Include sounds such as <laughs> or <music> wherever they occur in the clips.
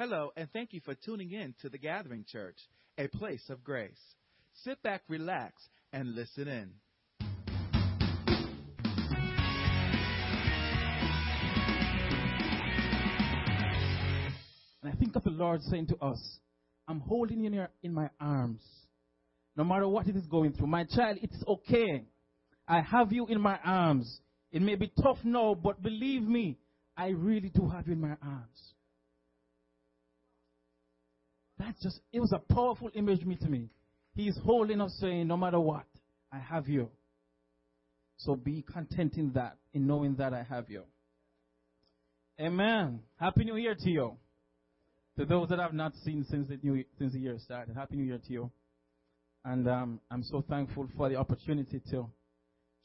Hello, and thank you for tuning in to the Gathering Church, a place of grace. Sit back, relax, and listen in. And I think of the Lord saying to us, I'm holding you in, in my arms. No matter what it is going through. My child, it's okay. I have you in my arms. It may be tough now, but believe me, I really do have you in my arms. That's just, it was a powerful image to me. He is holding us saying, no matter what, I have you. So be content in that, in knowing that I have you. Amen. Happy New Year to you. To those that I've not seen since the new since the year started, Happy New Year to you. And um, I'm so thankful for the opportunity to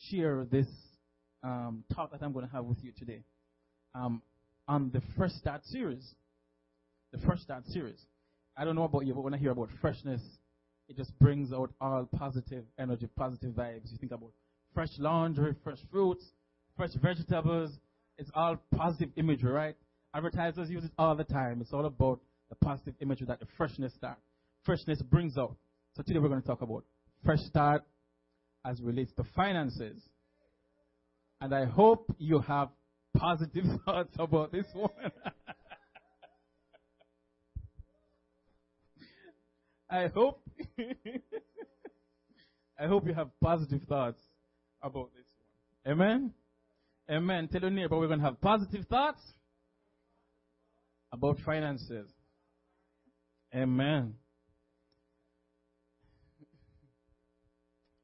share this um, talk that I'm going to have with you today um, on the Fresh Start series. The Fresh Start series. I don't know about you, but when I hear about freshness, it just brings out all positive energy, positive vibes. You think about fresh laundry, fresh fruits, fresh vegetables. It's all positive imagery, right? Advertisers use it all the time. It's all about the positive imagery that the freshness start. Freshness brings out. So today we're going to talk about fresh start as relates to finances. And I hope you have positive <laughs> thoughts about this one. <laughs> I hope <laughs> I hope you have positive thoughts about this one. Amen. Amen. Tell your neighbor we're to have positive thoughts about finances. Amen.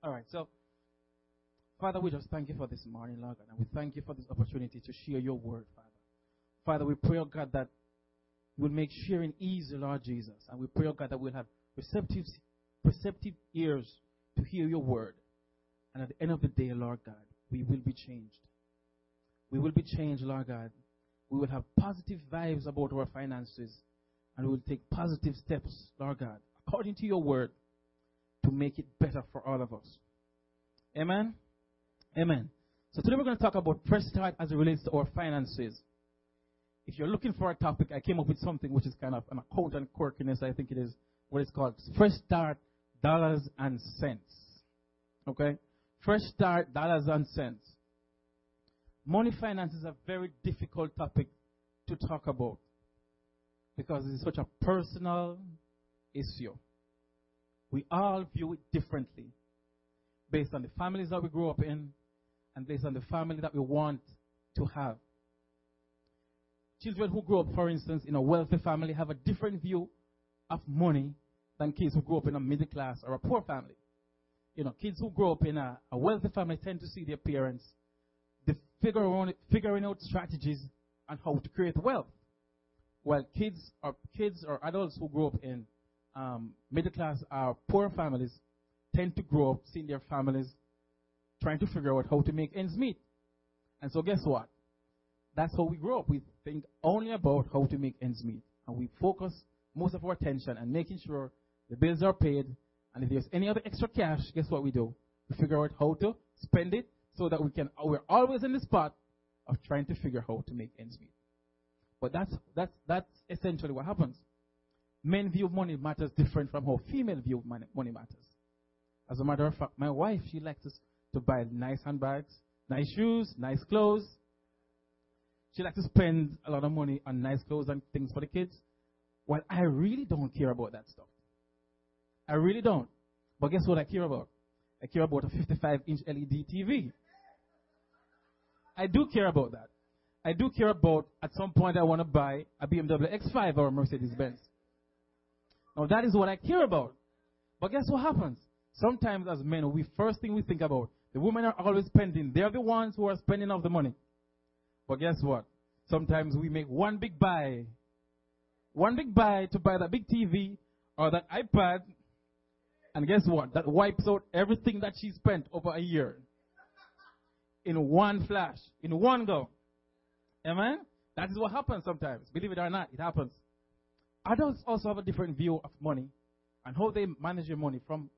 All right. So, Father, we just thank you for this morning, Lord and we thank you for this opportunity to share your word, Father. Father, we pray, oh God, that we'll make sharing easy, Lord Jesus, and we pray, oh God, that we'll have receptive, receptive ears to hear your word. And at the end of the day, Lord God, we will be changed. We will be changed, Lord God. We will have positive vibes about our finances, and we will take positive steps, Lord God, according to your word, to make it better for all of us. Amen? Amen. So today we're going to talk about fresh start as it relates to our finances. If you're looking for a topic, I came up with something which is kind of an accountant quirkiness, I think it is what it's called fresh start dollars and cents. Okay? Fresh start dollars and cents. Money finance is a very difficult topic to talk about because it's such a personal issue. We all view it differently based on the families that we grew up in and based on the family that we want to have. Children who grow up, for instance, in a wealthy family have a different view of money than kids who grow up in a middle class or a poor family. You know, kids who grow up in a, a wealthy family tend to see their parents the figure figuring out strategies on how to create wealth. While kids or kids or adults who grow up in um, middle class or poor families tend to grow up seeing their families trying to figure out how to make ends meet. And so guess what? That's how we grow up. We think only about how to make ends meet. And we focus most of our attention on making sure the bills are paid. And if there's any other extra cash, guess what we do? We figure out how to spend it so that we can, we're always in the spot of trying to figure out how to make ends meet. But that's, that's, that's essentially what happens. Men view money matters different from how female view money, money matters. As a matter of fact, my wife, she likes to, to buy nice handbags, nice shoes, nice clothes. She likes to spend a lot of money on nice clothes and things for the kids. Well, I really don't care about that stuff. I really don't. But guess what I care about? I care about a 55 inch LED TV. I do care about that. I do care about, at some point, I want to buy a BMW X5 or a Mercedes Benz. Now, that is what I care about. But guess what happens? Sometimes, as men, we first thing we think about, the women are always spending. They're the ones who are spending off the money. But guess what? Sometimes we make one big buy. One big buy to buy that big TV or that iPad and guess what? That wipes out everything that she spent over a year. In one flash. In one go. Amen? That is what happens sometimes. Believe it or not, it happens. Adults also have a different view of money and how they manage their money from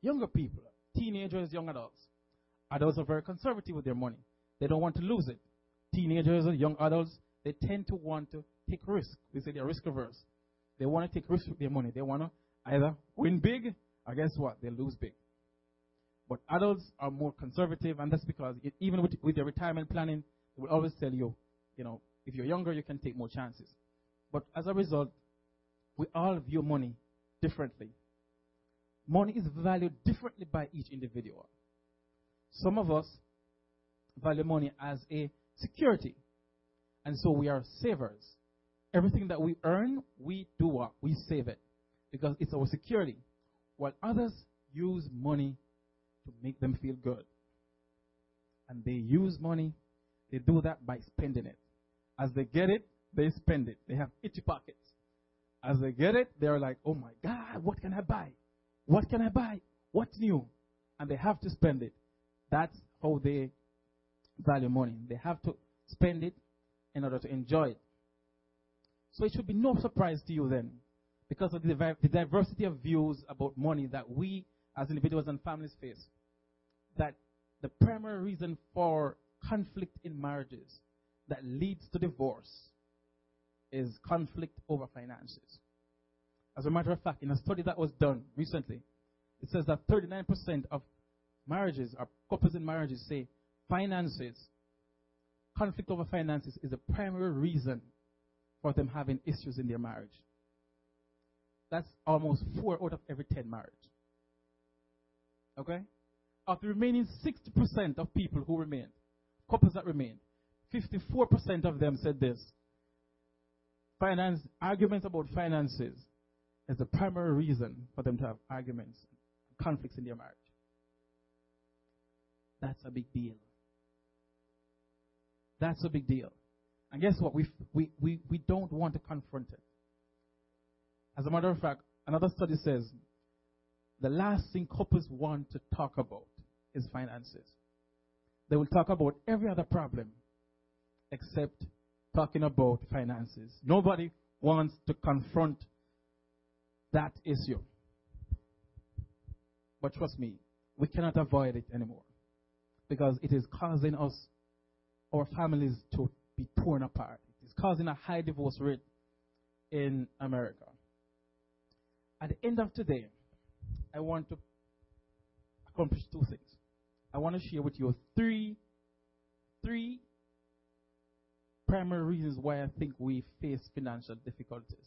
younger people, teenagers, young adults. Adults are very conservative with their money. They don't want to lose it. Teenagers and young adults, they tend to want to take risk. We say they're risk averse. They want to take risks with their money. They want to either win big or guess what? They lose big. But adults are more conservative, and that's because it, even with, with their retirement planning, they will always tell you, you know, if you're younger, you can take more chances. But as a result, we all view money differently. Money is valued differently by each individual. Some of us value money as a security, and so we are savers. Everything that we earn, we do what? We save it because it's our security. While others use money to make them feel good. And they use money, they do that by spending it. As they get it, they spend it. They have itchy pockets. As they get it, they're like, oh my God, what can I buy? What can I buy? What's new? And they have to spend it. That's how they value money. They have to spend it in order to enjoy it. So it should be no surprise to you then, because of the, the diversity of views about money that we as individuals and families face, that the primary reason for conflict in marriages that leads to divorce is conflict over finances. As a matter of fact, in a study that was done recently, it says that 39% of marriages or couples in marriages say finances, conflict over finances is the primary reason for them having issues in their marriage. That's almost four out of every 10 marriages. Okay? Of the remaining 60% of people who remained, couples that remained, 54% of them said this. Finance, arguments about finances is the primary reason for them to have arguments, conflicts in their marriage. That's a big deal. That's a big deal. And guess what? We, we, we, we don't want to confront it. As a matter of fact, another study says the last thing couples want to talk about is finances. They will talk about every other problem except talking about finances. Nobody wants to confront that issue. But trust me, we cannot avoid it anymore because it is causing us, our families, to be torn apart. It is causing a high divorce rate in America. At the end of today, I want to accomplish two things. I want to share with you three, three primary reasons why I think we face financial difficulties,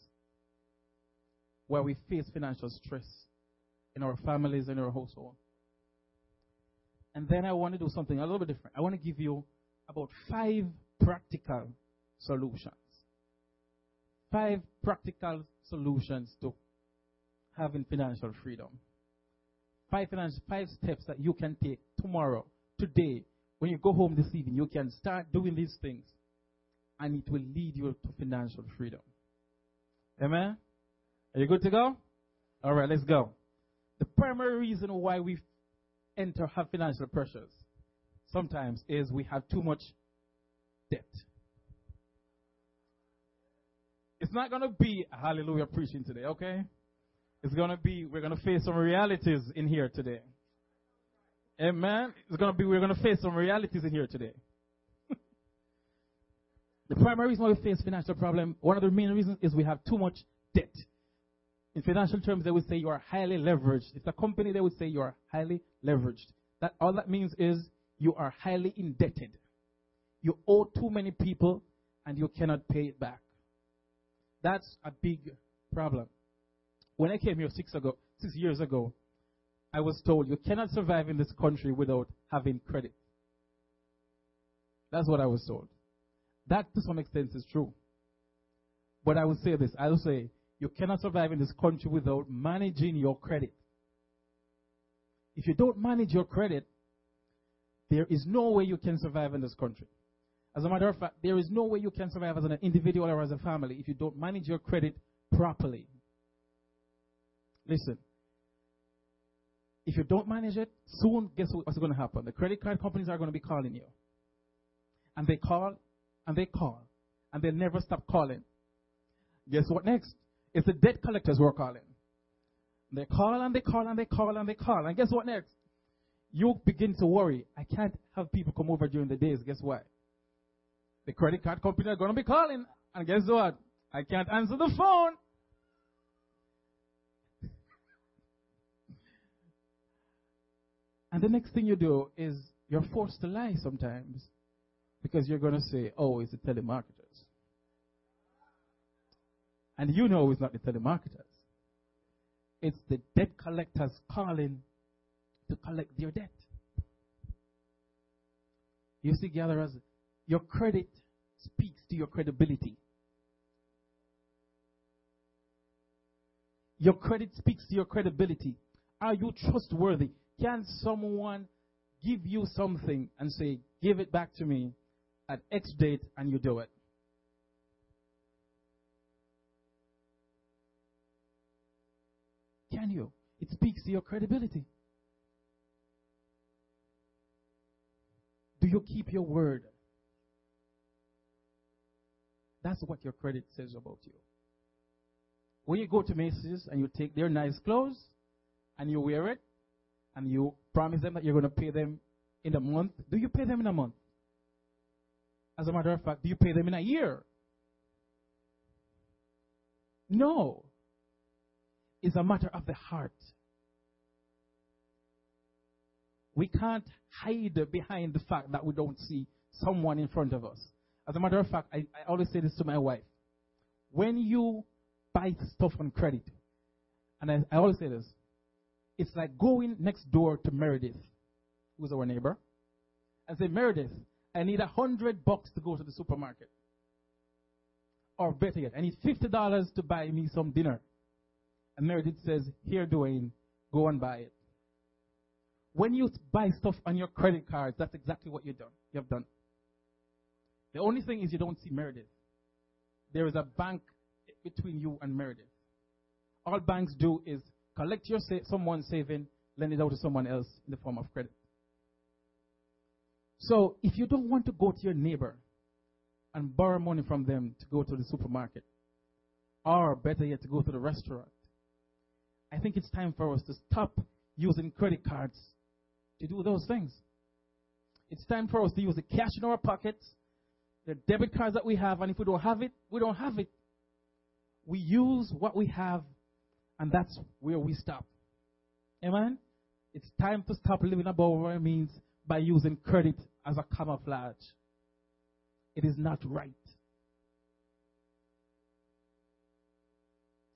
why we face financial stress in our families and our household. And then I want to do something a little bit different. I want to give you about five practical solutions. Five practical solutions to having financial freedom. Five, financial, five steps that you can take tomorrow, today, when you go home this evening. You can start doing these things, and it will lead you to financial freedom. Amen? Are you good to go? All right, let's go. The primary reason why we enter have financial pressures sometimes is we have too much debt. It's not going to be a hallelujah preaching today, okay? It's going to be, we're going to face some realities in here today. Amen. It's going to be, we're going to face some realities in here today. <laughs> the primary reason why we face financial problem, one of the main reasons is we have too much debt. In financial terms, they would say you are highly leveraged. It's a company, they would say you are highly leveraged. That all that means is you are highly indebted. You owe too many people and you cannot pay it back. That's a big problem. When I came here six ago, six years ago, I was told you cannot survive in this country without having credit. That's what I was told. That to some extent is true. But I would say this, I will say you cannot survive in this country without managing your credit. If you don't manage your credit, there is no way you can survive in this country. As a matter of fact, there is no way you can survive as an individual or as a family if you don't manage your credit properly. Listen. If you don't manage it, soon, guess what's going to happen? The credit card companies are going to be calling you. And they call, and they call, and they never stop calling. Guess what next? It's the debt collectors who are calling. They call and they call and they call and they call. And guess what next? You begin to worry. I can't have people come over during the days. Guess what? The credit card company are going to be calling. And guess what? I can't answer the phone. And the next thing you do is you're forced to lie sometimes because you're going to say, oh, it's the telemarketers. And you know it's not the telemarketers. It's the debt collectors calling to collect their debt. You see, gatherers, your credit speaks to your credibility. Your credit speaks to your credibility. Are you trustworthy? Can someone give you something and say, give it back to me at X date and you do it? Can you? It speaks to your credibility. Do you keep your word? That's what your credit says about you. When you go to Macy's and you take their nice clothes and you wear it and you promise them that you're going to pay them in a month, do you pay them in a month? As a matter of fact, do you pay them in a year? No. It's a matter of the heart. We can't hide behind the fact that we don't see someone in front of us. As a matter of fact, I, I always say this to my wife. When you buy stuff on credit, and I, I always say this, it's like going next door to Meredith, who's our neighbor, and say, Meredith, I need a hundred bucks to go to the supermarket. Or better yet, I need fifty dollars to buy me some dinner. And Meredith says, Here, Dwayne, go and buy it. When you buy stuff on your credit cards, that's exactly what you've done. You have done. The only thing is you don't see Meredith. There is a bank between you and Meredith. All banks do is collect your sa- someone's saving, lend it out to someone else in the form of credit. So if you don't want to go to your neighbor and borrow money from them to go to the supermarket, or better yet, to go to the restaurant, I think it's time for us to stop using credit cards to do those things. It's time for us to use the cash in our pockets, the debit cards that we have, and if we don't have it, we don't have it. We use what we have, and that's where we stop. Amen? It's time to stop living above our means by using credit as a camouflage. It is not right.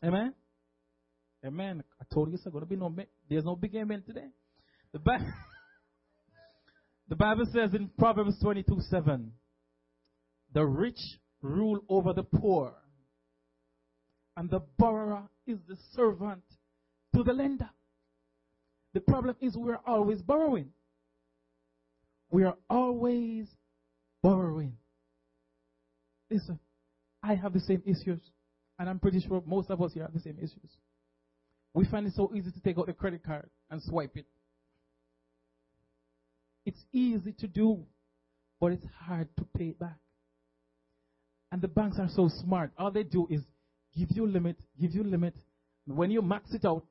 Amen? Amen. I told you it's going to be no, there's no big amen today. The Bible, <laughs> the Bible says in Proverbs 22 7, the rich rule over the poor, and the borrower is the servant to the lender. The problem is we're always borrowing. We are always borrowing. Listen, I have the same issues, and I'm pretty sure most of us here have the same issues. We find it so easy to take out the credit card and swipe it. It's easy to do, but it's hard to pay it back. And the banks are so smart. All they do is give you a limit, give you limit. When you max it out,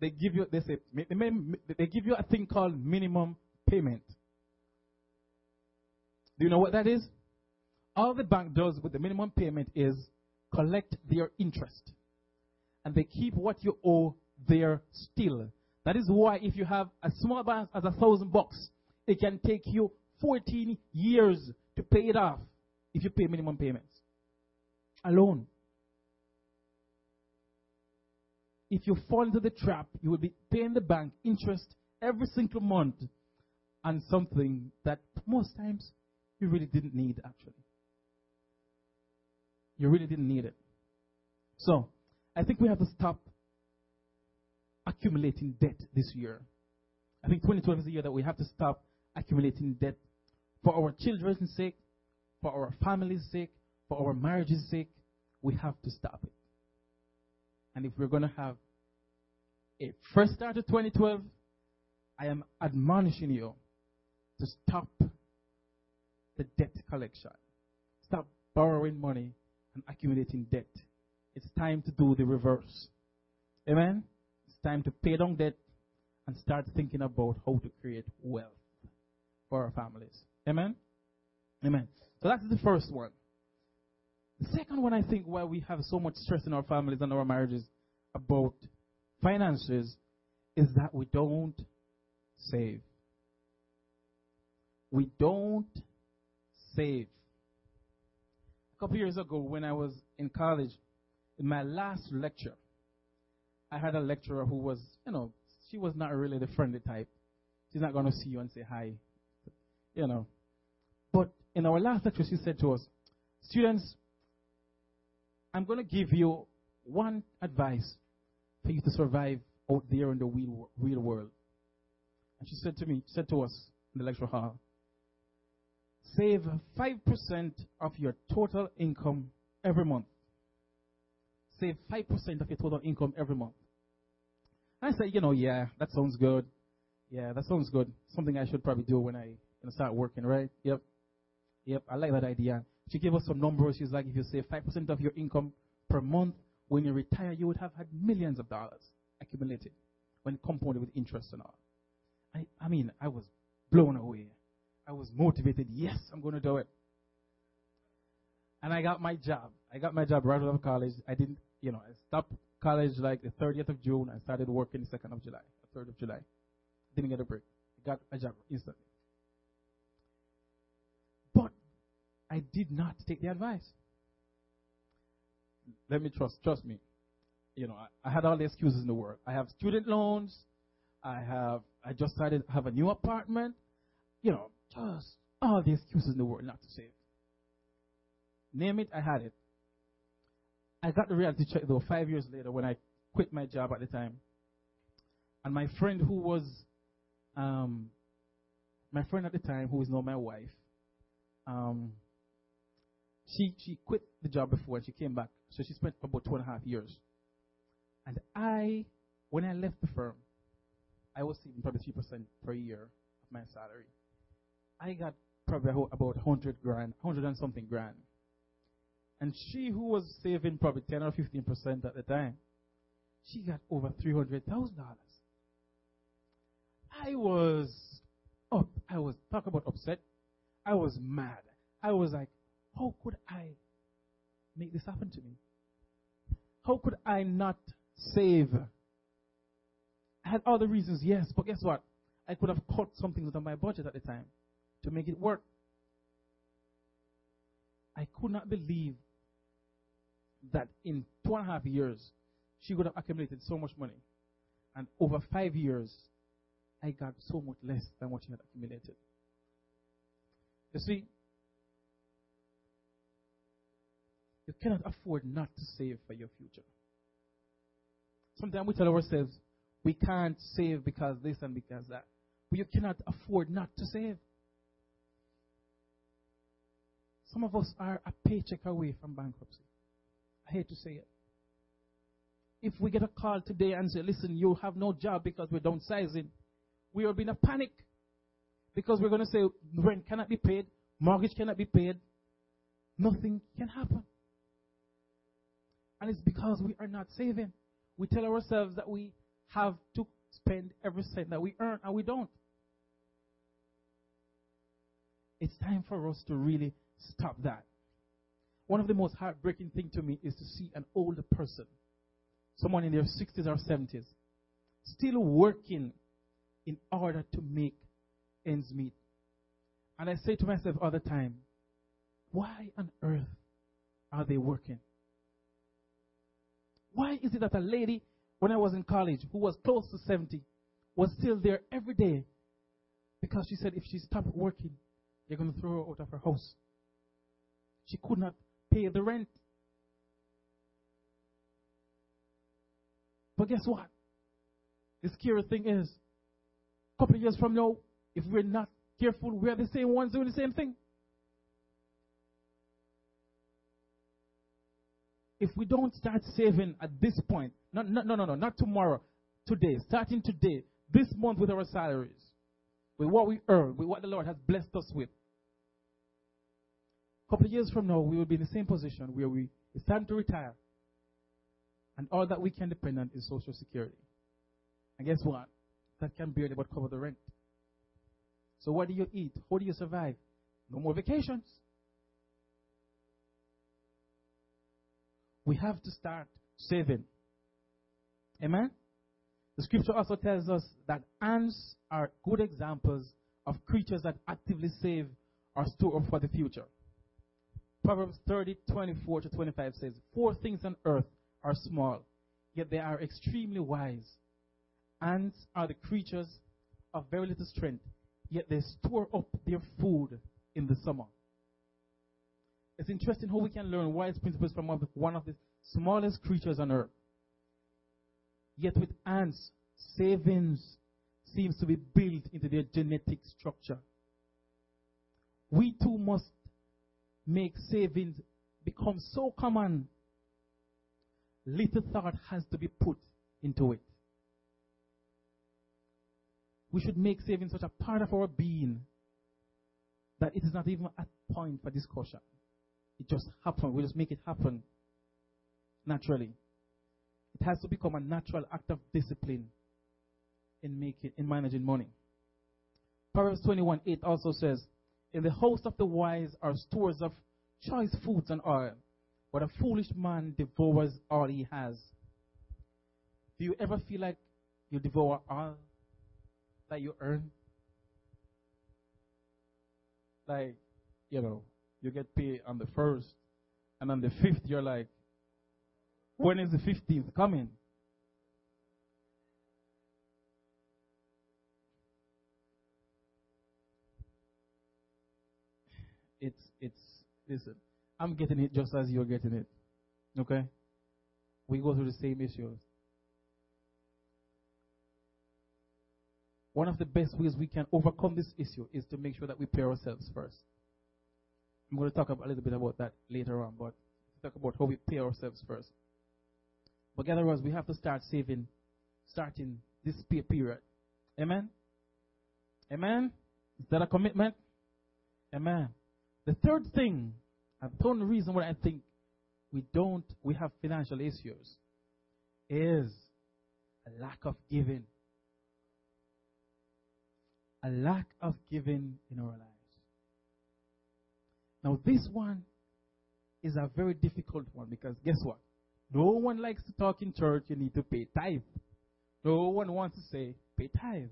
they give you they say they give you a thing called minimum payment. Do you know what that is? All the bank does with the minimum payment is collect their interest. And they keep what you owe there still. That is why if you have a small balance as a thousand bucks, it can take you 14 years to pay it off if you pay minimum payments. Alone. If you fall into the trap, you will be paying the bank interest every single month on something that most times you really didn't need, actually. You really didn't need it. So, I think we have to stop accumulating debt this year. I think 2012 is the year that we have to stop accumulating debt for our children's sake, for our family's sake, for our marriage's sake. We have to stop it. And if we're going to have a fresh start to 2012, I am admonishing you to stop the debt collection. Stop borrowing money and accumulating debt. It's time to do the reverse. Amen? It's time to pay down debt and start thinking about how to create wealth for our families. Amen? Amen. So that's the first one. The second one, I think, why we have so much stress in our families and our marriages about finances is that we don't save. We don't save. A couple years ago, when I was in college, in my last lecture, I had a lecturer who was, you know, she was not really the friendly type. She's not going to see you and say hi, you know. But in our last lecture, she said to us, Students, I'm going to give you one advice for you to survive out there in the real, real world. And she said to me, said to us in the lecture hall, save 5% of your total income every month. Save 5% of your total income every month. I said, you know, yeah, that sounds good. Yeah, that sounds good. Something I should probably do when I start working, right? Yep. Yep, I like that idea. She gave us some numbers. She's like, if you save 5% of your income per month, when you retire, you would have had millions of dollars accumulated when compounded with interest and all. I, I mean, I was blown away. I was motivated. Yes, I'm going to do it. And I got my job. I got my job right out of college. I didn't, you know, I stopped college like the 30th of June. I started working the 2nd of July, the 3rd of July. Didn't get a break. Got a job instantly. But I did not take the advice. Let me trust, trust me. You know, I, I had all the excuses in the world. I have student loans. I have, I just started have a new apartment. You know, just all the excuses in the world not to save. Name it, I had it. I got the reality check though five years later when I quit my job at the time. And my friend who was, um, my friend at the time who is now my wife, um, she she quit the job before and she came back. So she spent about two and a half years. And I, when I left the firm, I was saving probably three percent per year of my salary. I got probably about hundred grand, hundred and something grand. And she, who was saving probably 10 or 15 percent at the time, she got over $300,000. I was up. I was, talk about upset. I was mad. I was like, how could I make this happen to me? How could I not save? I had other reasons, yes, but guess what? I could have cut something out of my budget at the time to make it work. I could not believe that in two and a half years, she would have accumulated so much money. And over five years, I got so much less than what she had accumulated. You see, you cannot afford not to save for your future. Sometimes we tell ourselves, we can't save because this and because that. But you cannot afford not to save. Some of us are a paycheck away from bankruptcy. I hate to say it. If we get a call today and say, listen, you have no job because we're downsizing, we will be in a panic because we're going to say rent cannot be paid, mortgage cannot be paid, nothing can happen. And it's because we are not saving. We tell ourselves that we have to spend every cent that we earn, and we don't. It's time for us to really stop that. One of the most heartbreaking things to me is to see an older person, someone in their 60s or 70s, still working in order to make ends meet. And I say to myself all the time, why on earth are they working? Why is it that a lady, when I was in college, who was close to 70, was still there every day? Because she said if she stopped working, they're going to throw her out of her house. She could not pay the rent. But guess what? The scary thing is, a couple of years from now, if we're not careful, we're the same ones doing the same thing. If we don't start saving at this point, not, no, no, no, not tomorrow, today, starting today, this month with our salaries, with what we earn, with what the Lord has blessed us with, a couple of years from now, we will be in the same position where we, it's time to retire. And all that we can depend on is Social Security. And guess what? That can barely but cover the rent. So what do you eat? How do you survive? No more vacations. We have to start saving. Amen? The scripture also tells us that ants are good examples of creatures that actively save or store up for the future. Proverbs 30, 24 to 25 says, Four things on earth are small, yet they are extremely wise. Ants are the creatures of very little strength, yet they store up their food in the summer. It's interesting how we can learn wise principles from one of the smallest creatures on earth. Yet with ants, savings seems to be built into their genetic structure. We too must make savings become so common. Little thought has to be put into it. We should make savings such a part of our being that it is not even a point for discussion. It just happens. We just make it happen naturally. It has to become a natural act of discipline in making in managing money. Proverbs 21 8 also says, In the house of the wise are stores of choice foods and oil, but a foolish man devours all he has. Do you ever feel like you devour all that you earn? Like, you know, you get paid on the first, and on the fifth, you're like, when is the 15th coming? It's, it's, listen, I'm getting it just as you're getting it. Okay? We go through the same issues. One of the best ways we can overcome this issue is to make sure that we pay ourselves first. I'm going to talk a little bit about that later on, but talk about how we pay ourselves first. But otherwise, we have to start saving starting this period. Amen? Amen? Is that a commitment? Amen. The third thing, and the third reason why I think we don't, we have financial issues, is a lack of giving. A lack of giving in our lives. Now, this one is a very difficult one because guess what? No one likes to talk in church, you need to pay tithe. No one wants to say, pay tithe.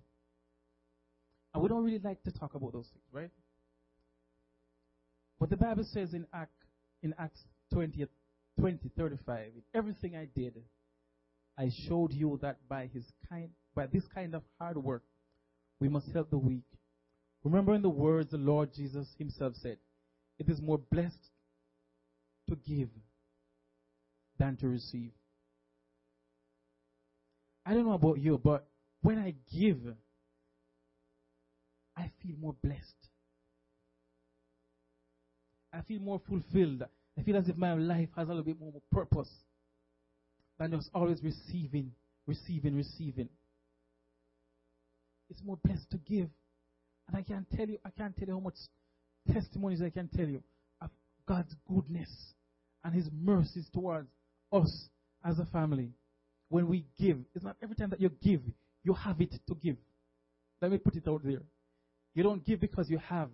And we don't really like to talk about those things, right? But the Bible says in, Act, in Acts 20, 20, 35, in everything I did, I showed you that by his kind, by this kind of hard work, we must help the weak. Remembering the words the Lord Jesus himself said, it is more blessed to give than to receive. I don't know about you, but when I give, I feel more blessed. I feel more fulfilled. I feel as if my life has a little bit more purpose than just always receiving, receiving, receiving. It's more blessed to give. And I can't tell you, I can't tell you how much testimonies I can tell you of God's goodness and His mercies towards us as a family. When we give, it's not every time that you give, you have it to give. Let me put it out there. You don't give because you have.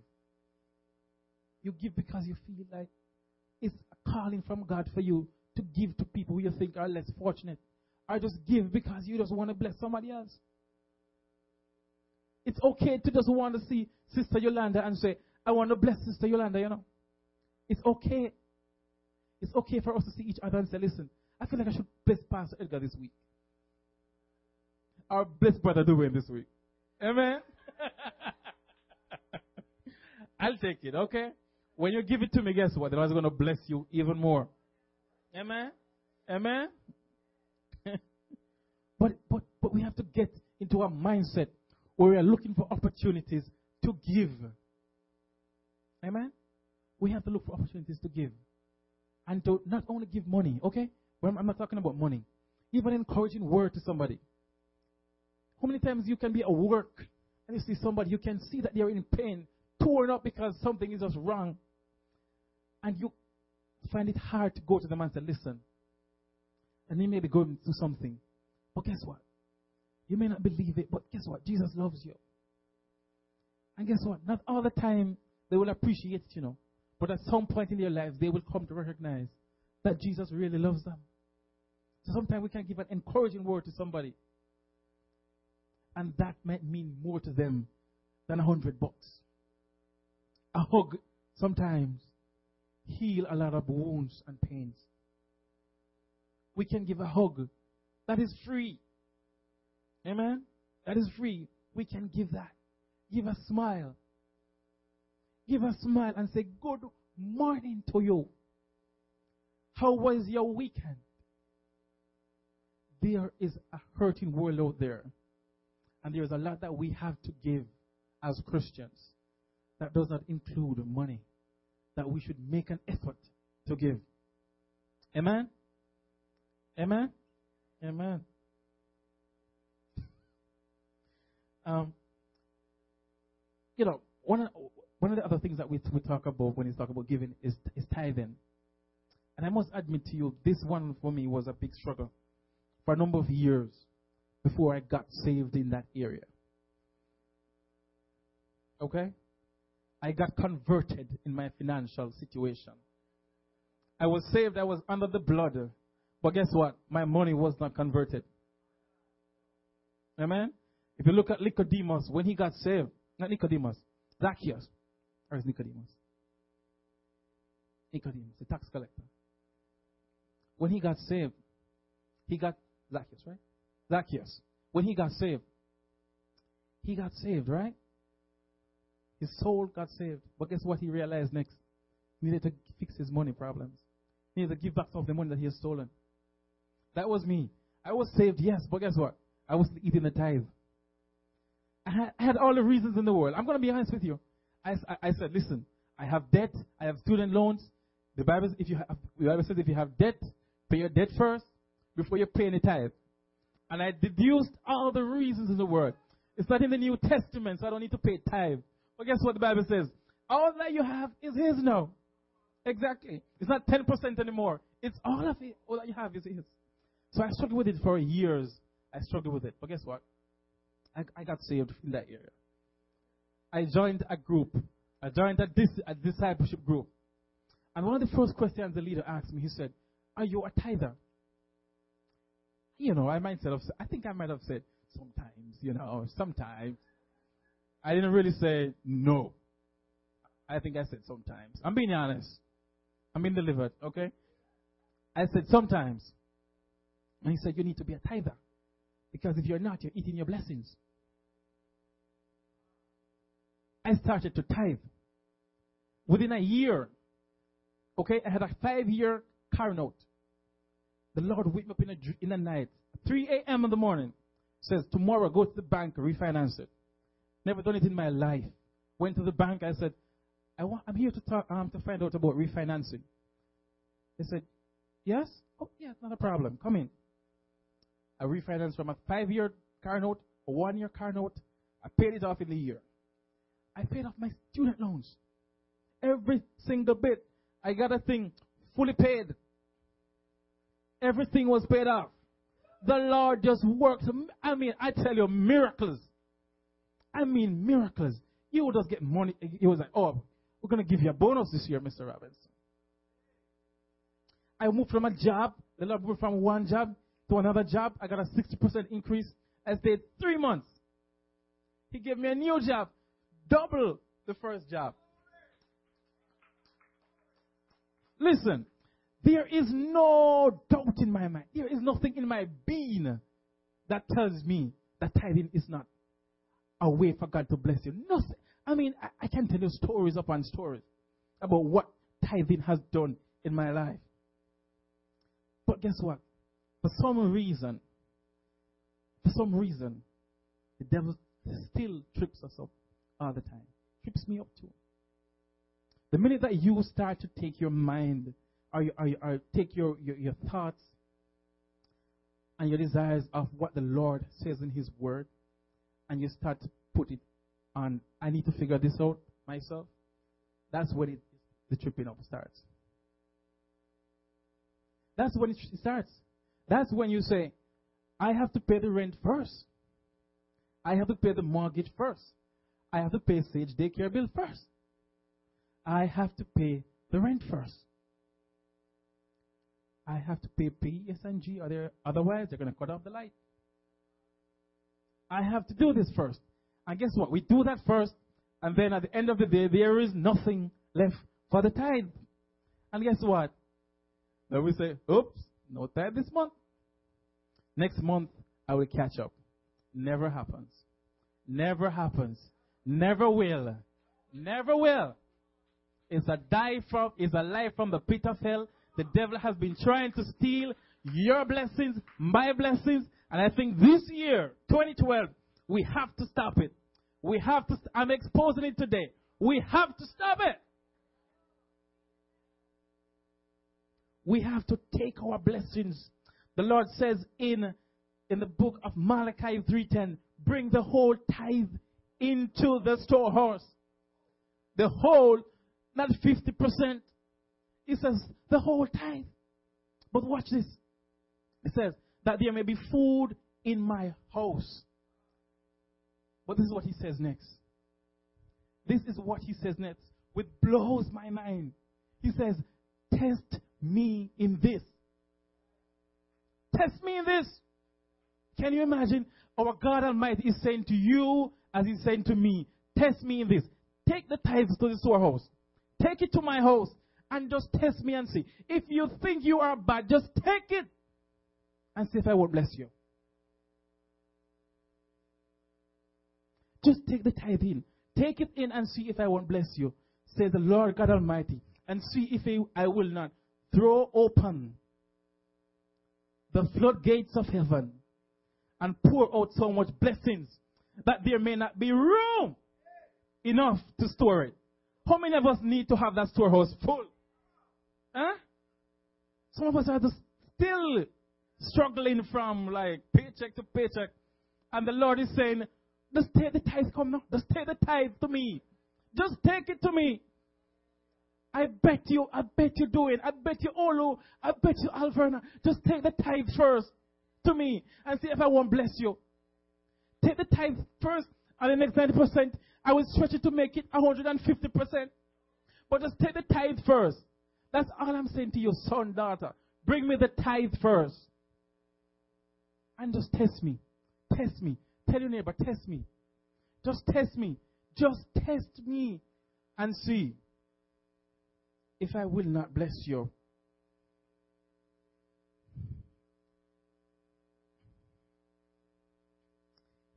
You give because you feel like it's a calling from God for you to give to people who you think are less fortunate. Or just give because you just want to bless somebody else. It's okay to just want to see Sister Yolanda and say, I want to bless Sister Yolanda, you know. It's okay. It's okay for us to see each other and say, listen, I feel like I should bless Pastor Edgar this week. Our bless Brother Dwayne this week. Amen. <laughs> I'll take it, okay? When you give it to me, guess what? The Lord's going to bless you even more. Amen. Amen. <laughs> but but but we have to get into a mindset where we are looking for opportunities to give. Amen? We have to look for opportunities to give. And to not only give money, okay? I'm not talking about money. Even encouraging word to somebody. How many times you can be at work and you see somebody, you can see that they're in pain, torn up because something is just wrong. And you find it hard to go to them and say, listen. And they may be going through something. But guess what? You may not believe it, but guess what? Jesus loves you. And guess what? Not all the time they will appreciate it, you know. But at some point in their lives, they will come to recognize that Jesus really loves them. So sometimes we can give an encouraging word to somebody. And that might mean more to them than a hundred bucks. A hug sometimes heal a lot of wounds and pains. We can give a hug that is free. Amen? That is free. We can give that. Give a smile. Give a smile and say, Good morning to you. How was your weekend? There is a hurting world out there. And there's a lot that we have to give as Christians. That does not include money. That we should make an effort to give. Amen? Amen? Amen. <laughs> Um, you know, one one of the other things that we, we talk about when we talk about giving is, is tithing. And I must admit to you, this one for me was a big struggle for a number of years before I got saved in that area. Okay? I got converted in my financial situation. I was saved, I was under the blood. But guess what? My money was not converted. Amen? If you look at Nicodemus, when he got saved, not Nicodemus, Zacchaeus. Or is Nicodemus? Nicodemus, the tax collector. When he got saved, he got Zacchaeus, right? Zacchaeus. When he got saved, he got saved, right? His soul got saved. But guess what he realized next? He needed to fix his money problems. He needed to give back some of the money that he had stolen. That was me. I was saved, yes, but guess what? I was eating the tithe. I had, I had all the reasons in the world. I'm going to be honest with you. I, I, I, said, listen, I have debt, I have student loans. The Bible, if you have, the Bible says if you have debt, pay your debt first before you pay any tithe. And I deduced all the reasons in the world. It's not in the New Testament, so I don't need to pay tithe. But guess what the Bible says? All that you have is His now. Exactly. It's not 10% anymore. It's all of it. All that you have is His. So I struggled with it for years. I struggled with it. But guess what? I, I got saved in that area. I joined a group. I joined a, dis- a discipleship group. And one of the first questions the leader asked me, he said, Are you a tither? You know, I might have, said, I think I might have said, sometimes, you know, sometimes. I didn't really say no. I think I said sometimes. I'm being honest. I'm being delivered, okay? I said sometimes. And he said, You need to be a tither. Because if you're not, you're eating your blessings. I started to tithe. Within a year, okay, I had a five year car note. The Lord woke me up in, a, in the night, 3 a.m. in the morning, says, Tomorrow go to the bank, refinance it. Never done it in my life. Went to the bank, I said, I want, I'm here to talk, um, to find out about refinancing. They said, Yes? Oh, yeah, it's not a problem. Come in. I refinanced from a five year car note, a one year car note. I paid it off in a year. I paid off my student loans. Every single bit. I got a thing fully paid. Everything was paid off. The Lord just works. I mean, I tell you, miracles. I mean, miracles. You will just get money. He was like, oh, we're going to give you a bonus this year, Mr. Robinson. I moved from a job. The Lord moved from one job to another job. I got a 60% increase. I stayed three months. He gave me a new job, double the first job. Listen, there is no doubt in my mind. There is nothing in my being that tells me that tithing is not a way for God to bless you. Nothing. I mean, I, I can tell you stories upon stories about what tithing has done in my life. But guess what? For some reason, for some reason, the devil still trips us up all the time. Trips me up too. The minute that you start to take your mind or, or, or take your, your, your thoughts and your desires of what the Lord says in His Word, and you start to put it on, I need to figure this out myself, that's when it, the tripping up starts. That's when it starts. That's when you say, I have to pay the rent first. I have to pay the mortgage first. I have to pay Sage daycare bill first. I have to pay the rent first. I have to pay PSE&G, or otherwise they're going to cut off the light. I have to do this first. And guess what? We do that first, and then at the end of the day, there is nothing left for the tithe. And guess what? Then we say, oops, no tithe this month. Next month, I will catch up. Never happens. Never happens. Never will. Never will. It's a die from, it's a lie from the pit of hell. The devil has been trying to steal your blessings, my blessings, and I think this year, 2012, we have to stop it. We have to, I'm exposing it today. We have to stop it. We have to take our blessings. The Lord says in, in the book of Malachi 3.10, bring the whole tithe into the storehouse. The whole, not 50%. He says the whole tithe. But watch this. It says that there may be food in my house. But this is what he says next. This is what he says next, which blows my mind. He says, Test me in this. Test me in this. Can you imagine? Our God Almighty is saying to you, as He's saying to me, Test me in this. Take the tithes to the storehouse. Take it to my house and just test me and see. If you think you are bad, just take it and see if I will bless you. Just take the tithe in. Take it in and see if I won't bless you, says the Lord God Almighty, and see if I will not throw open the floodgates of heaven and pour out so much blessings that there may not be room enough to store it. How many of us need to have that storehouse full? Huh? Some of us are just still struggling from like paycheck to paycheck. And the Lord is saying, just take the tithe, come now. Just take the tithe to me. Just take it to me. I bet you, I bet you do it. I bet you oh, Olu, I bet you Alverna. Just take the tithe first to me and see if I won't bless you. Take the tithe first and the next 90%, I will stretch it to make it 150%. But just take the tithe first. That's all I'm saying to you, son, daughter. Bring me the tithe first. And just test me. Test me. Tell your neighbor, test me. Just test me. Just test me and see if I will not bless you.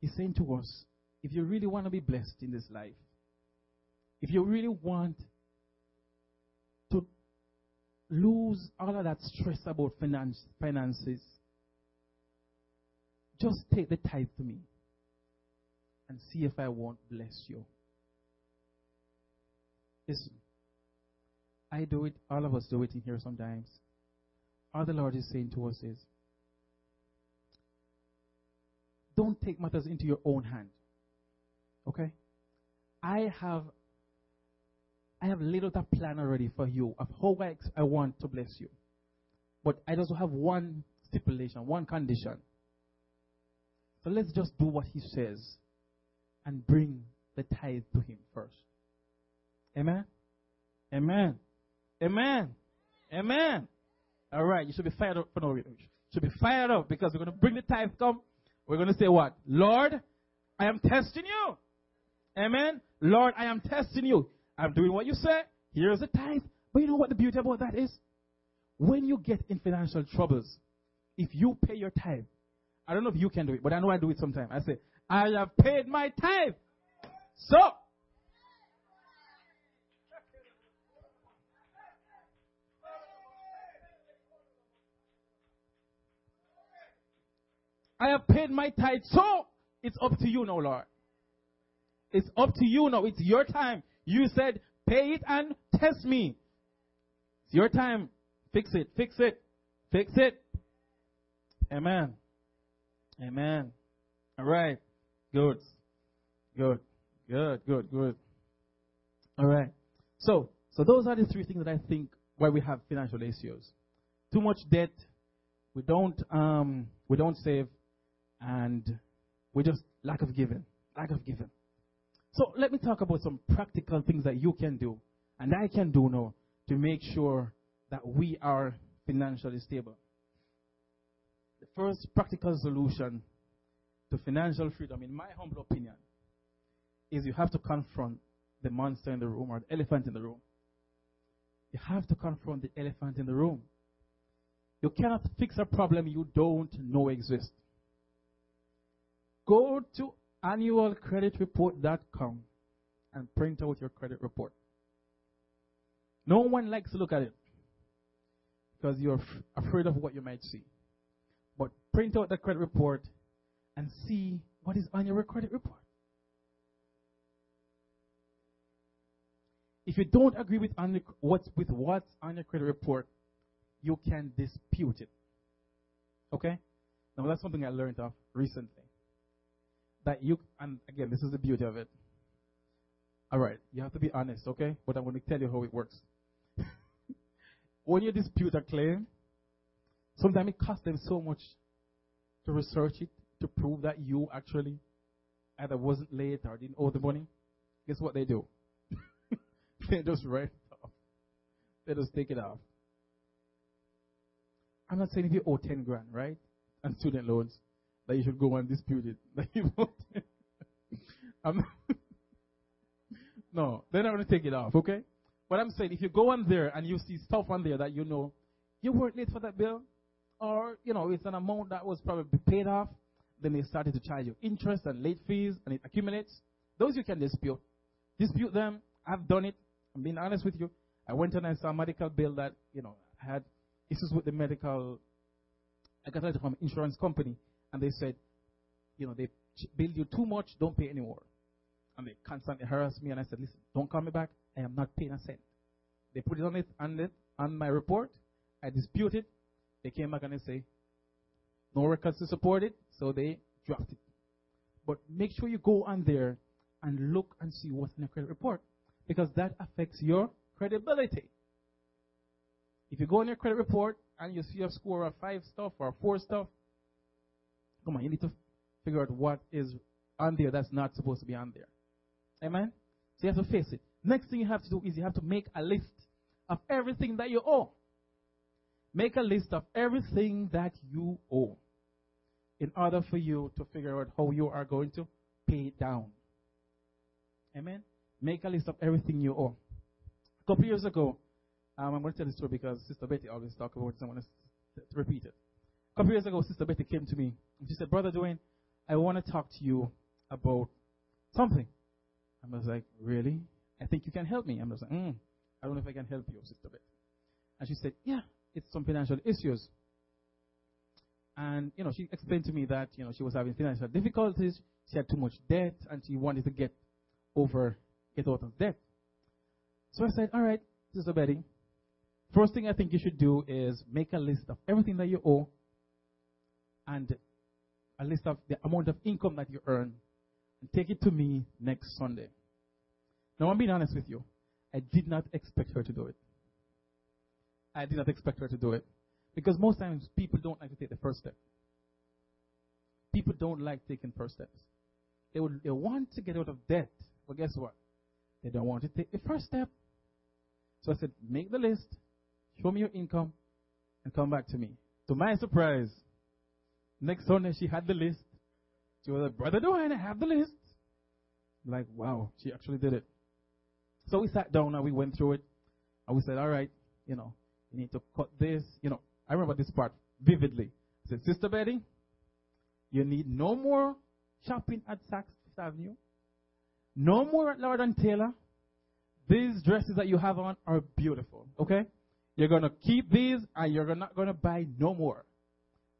He's saying to us, if you really want to be blessed in this life, if you really want to lose all of that stress about finance, finances, just take the tithe to me and see if I won't bless you. Listen, I do it, all of us do it in here sometimes. All the Lord is saying to us is, don't take matters into your own hand. Okay? I have I have laid out plan already for you of how I, I want to bless you. But I just have one stipulation, one condition. So let's just do what he says and bring the tithe to him first. Amen? Amen. Amen. Amen. All right, you should be fired up no reason. Should be fired up because we're going to bring the tithe come. We're going to say what? Lord, I am testing you. Amen. Lord, I am testing you. I'm doing what you say. Here's the tithe. But you know what the beauty about that is? When you get in financial troubles, if you pay your tithe, I don't know if you can do it, but I know I do it sometimes. I say, I have paid my tithe. So, I have paid my tithe. So, it's up to you now, Lord. It's up to you now. It's your time. You said, pay it and test me. It's your time. Fix it, fix it, fix it. Amen. Amen. All right. Good. Good. Good, good, good. All right. So, so those are the three things that I think why we have financial issues. Too much debt. We don't, um, we don't save and we just lack of giving. Lack of giving. So let me talk about some practical things that you can do and I can do now to make sure that we are financially stable. The first practical solution to financial freedom, in my humble opinion, is you have to confront the monster in the room or the elephant in the room. You have to confront the elephant in the room. You cannot fix a problem you don't know exists. Go to annualcreditreport.com and print out your credit report. No one likes to look at it because you're f- afraid of what you might see. But print out the credit report and see what is on your credit report. If you don't agree with, on what's, with what's on your credit report, you can dispute it. Okay? Now that's something I learned of recently. That you, and again, this is the beauty of it. Alright, you have to be honest, okay? But I'm going to tell you how it works. <laughs> when you dispute a claim, sometimes it costs them so much to research it, to prove that you actually either wasn't late or didn't owe the money. Guess what they do? <laughs> they just write it off. They just take it off. I'm not saying if you owe 10 grand, right? And student loans, that you should go and dispute it. <laughs> That you <laughs> no, they're not going to take it off, okay? But I'm saying if you go on there and you see stuff on there that you know you weren't late for that bill, or you know it's an amount that was probably paid off, then they started to charge you interest and late fees, and it accumulates. Those you can dispute. Dispute them. I've done it. I'm being honest with you. I went and I saw a medical bill that you know had issues with the medical. I got it from an insurance company, and they said, you know, they billed you too much, don't pay anymore. And they constantly harassed me, and I said, listen, don't call me back. I am not paying a cent. They put it on it on, it, on my report. I disputed. They came back and they say, no records to support it, so they dropped it. But make sure you go on there and look and see what's in the credit report because that affects your credibility. If you go on your credit report and you see a score of five stuff or four stuff, come on, you need to figure out what is on there that's not supposed to be on there. Amen? So you have to face it. Next thing you have to do is you have to make a list of everything that you owe. Make a list of everything that you owe in order for you to figure out how you are going to pay it down. Amen? Make a list of everything you owe. A couple years ago, um, I'm going to tell this story because Sister Betty always talks about it, so I want to, to repeat it. A couple years ago, Sister Betty came to me and she said, Brother Dwayne, I want to talk to you about something. I was like, Really? I think you can help me. I was like, mm, I don't know if I can help you, Sister Betty. And she said, Yeah, it's some financial issues. And, you know, she explained to me that, you know, she was having financial difficulties, she had too much debt, and she wanted to get over, get out of debt. So I said, all right, Sister Betty, first thing I think you should do is make a list of everything that you owe and a list of the amount of income that you earn and take it to me next Sunday. Now, I'm being honest with you. I did not expect her to do it. I did not expect her to do it. Because most times people don't like to take the first step. People don't like taking first steps. They, would, they want to get out of debt, but guess what? They don't want to take the first step. So I said, make the list, show me your income, and come back to me. To my surprise, next Sunday she had the list. She was like, Brother Dwayne, I have the list. Like, wow, she actually did it. So we sat down and we went through it. And we said, all right, you know, you need to cut this. You know, I remember this part vividly. I said, Sister Betty, you need no more shopping at Saks Fifth Avenue. No more at Lord and Taylor. These dresses that you have on are beautiful. Okay? You're going to keep these and you're not going to buy no more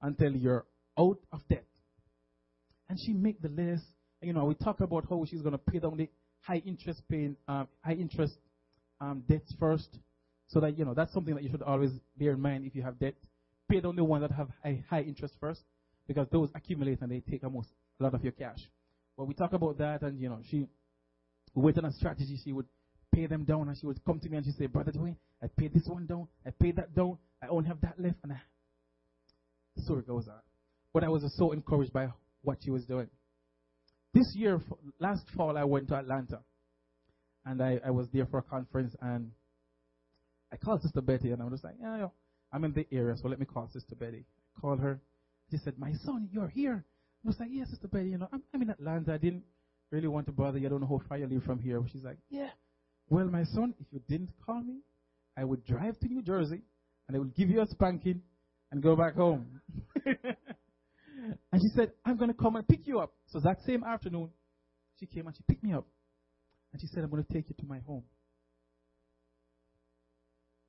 until you're out of debt. And she make the list. You know, we talk about how she's going to pay down the high interest paying, um, high interest um, debts first. So that, you know, that's something that you should always bear in mind if you have debt. Pay down the ones that have a high interest first because those accumulate and they take almost a lot of your cash. But we talk about that and, you know, she went on a strategy. She would pay them down and she would come to me and she'd say, Brother Dwayne, I paid this one down. I paid that down. I only have that left. And I, the story goes on. But I was so encouraged by what she was doing. This year, last fall, I went to Atlanta. And I, I was there for a conference and I called Sister Betty and I was like, yeah, I'm in the area, so let me call Sister Betty. I called her. She said, My son, you're here. I was like, yeah, Sister Betty, you know, I'm, I'm in Atlanta. I didn't really want to bother you. I don't know how far you live from here. She's like, yeah. Well, my son, if you didn't call me, I would drive to New Jersey and I would give you a spanking and go back home. <laughs> and she said, I'm going to come and pick you up. So that same afternoon, she came and she picked me up. And she said, I'm going to take you to my home.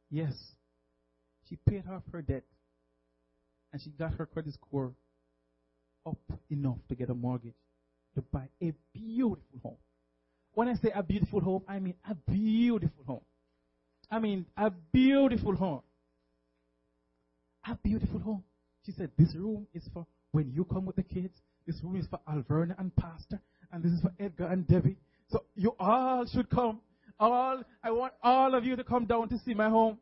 Yes. She paid off her debt. And she got her credit score up enough to get a mortgage to buy a beautiful home. When I say a beautiful home, I mean a beautiful home. I mean a beautiful home. A beautiful home. She said, This room is for when you come with the kids. This room is for Alverna and Pastor. And this is for Edgar and Debbie. So you all should come. All I want all of you to come down to see my home.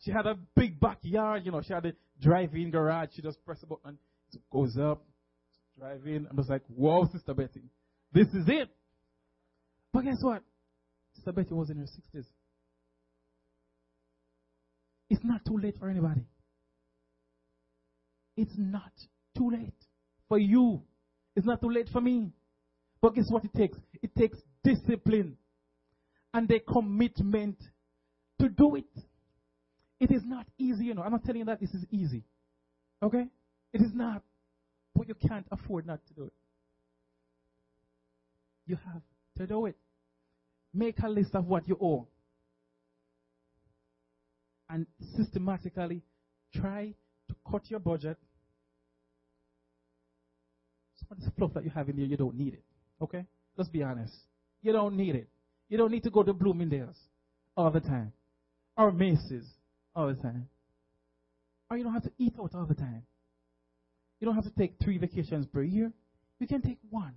She had a big backyard, you know, she had a drive-in garage. She just press a button, it goes up, drive in. I was like, whoa, Sister Betty, this is it. But guess what? Sister Betty was in her 60s. It's not too late for anybody. It's not too late for you. It's not too late for me. But guess what it takes? It takes discipline and a commitment to do it. It is not easy, you know. I'm not telling you that this is easy. Okay? It is not. But you can't afford not to do it. You have to do it. Make a list of what you owe. And systematically try to cut your budget. Of the stuff that you have in there, you don't need it. Okay? Let's be honest. You don't need it. You don't need to go to Bloomingdale's all the time. Or Macy's all the time. Or you don't have to eat out all the time. You don't have to take three vacations per year. You can take one.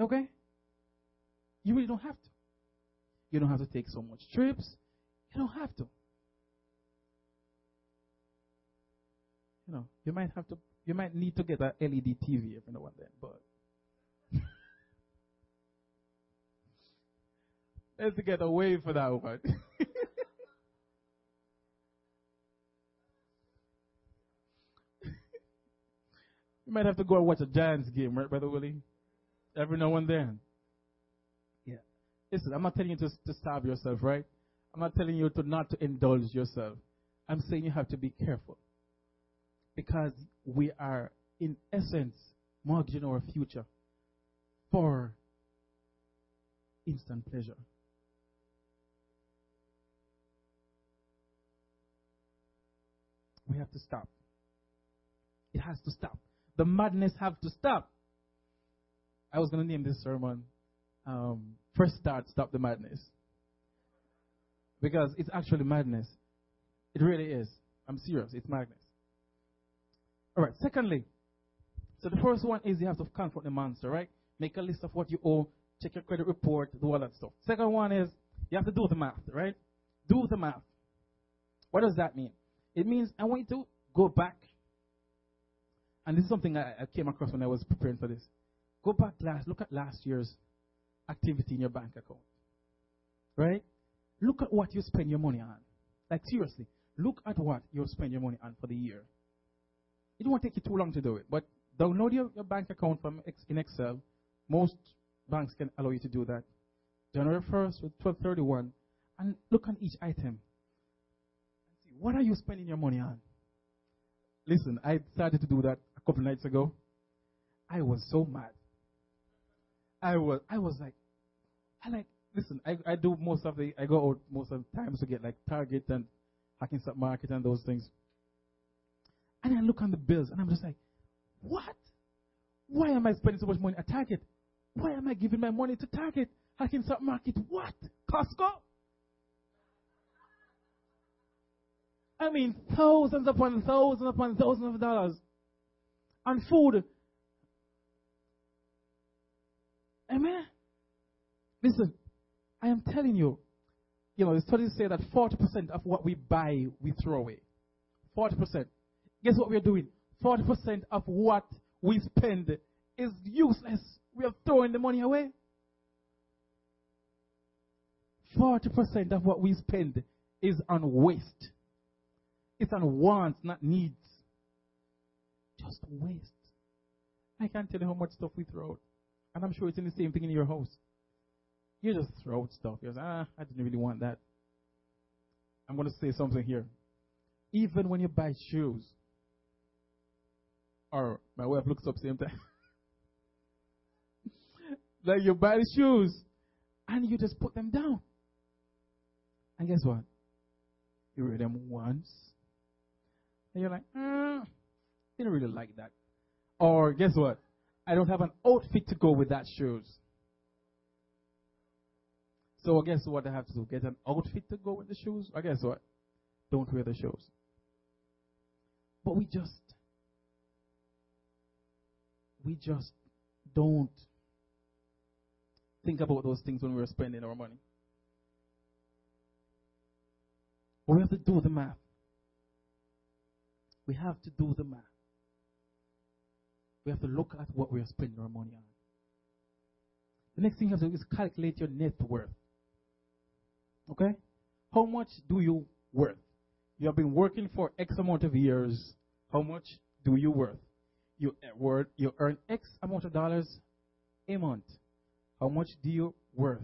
Okay? You really don't have to. You don't have to take so much trips. You don't have to. You know, you might have to, you might need to get an LED TV every now and then, but <laughs> let's get away for that one. <laughs> you might have to go and watch a Giants game, right, Brother Willie? Every now and then. Yeah. Listen, I'm not telling you to, to starve yourself, right? I'm not telling you to not to indulge yourself. I'm saying you have to be careful. Because we are, in essence, mortgaging our future for instant pleasure. We have to stop. It has to stop. The madness have to stop. I was going to name this sermon um, Fresh Start, Stop the Madness. Because it's actually madness. It really is. I'm serious. It's madness. All right. Secondly, so the first one is you have to confront the monster, right? Make a list of what you owe, check your credit report, do all that stuff. Second one is you have to do the math, right? Do the math. What does that mean? It means I want you to go back, and this is something I, I came across when I was preparing for this. Go back last, look at last year's activity in your bank account, right? Look at what you spend your money on. Like seriously, look at what you spend your money on for the year. It won't take you too long to do it, but download your, your bank account from in Excel. Most banks can allow you to do that. January 1st with 1231, and look on each item. What are you spending your money on? Listen, I started to do that a couple nights ago. I was so mad. I was, I was like, I like, listen, I, I do most of the, I go out most of the times to get like Target and Hackensack Market and those things. And I look on the bills and I'm just like, what? Why am I spending so much money at Target? Why am I giving my money to Target? Hackensack Market? What? Costco? I mean, thousands upon thousands upon thousands of dollars on food. Amen. Listen, I am telling you, you know, the studies say that 40% of what we buy, we throw away. 40%. Guess what we are doing? 40% of what we spend is useless. We are throwing the money away. 40% of what we spend is on waste. It's on wants, not needs. Just waste. I can't tell you how much stuff we throw out. And I'm sure it's in the same thing in your house. You just throw out stuff. You're like, ah, I didn't really want that. I'm going to say something here. Even when you buy shoes, or my wife looks up same time. <laughs> like you buy the shoes and you just put them down. And guess what? You wear them once. And you're like, mm, I didn't really like that. Or guess what? I don't have an outfit to go with that shoes. So guess what I have to do? Get an outfit to go with the shoes? Or guess what? Don't wear the shoes. But we just we just don't think about those things when we're spending our money. But we have to do the math. We have to do the math. We have to look at what we are spending our money on. The next thing you have to do is calculate your net worth. Okay? How much do you worth? You have been working for X amount of years. How much do you worth? You, you earn X amount of dollars a month. How much do you worth?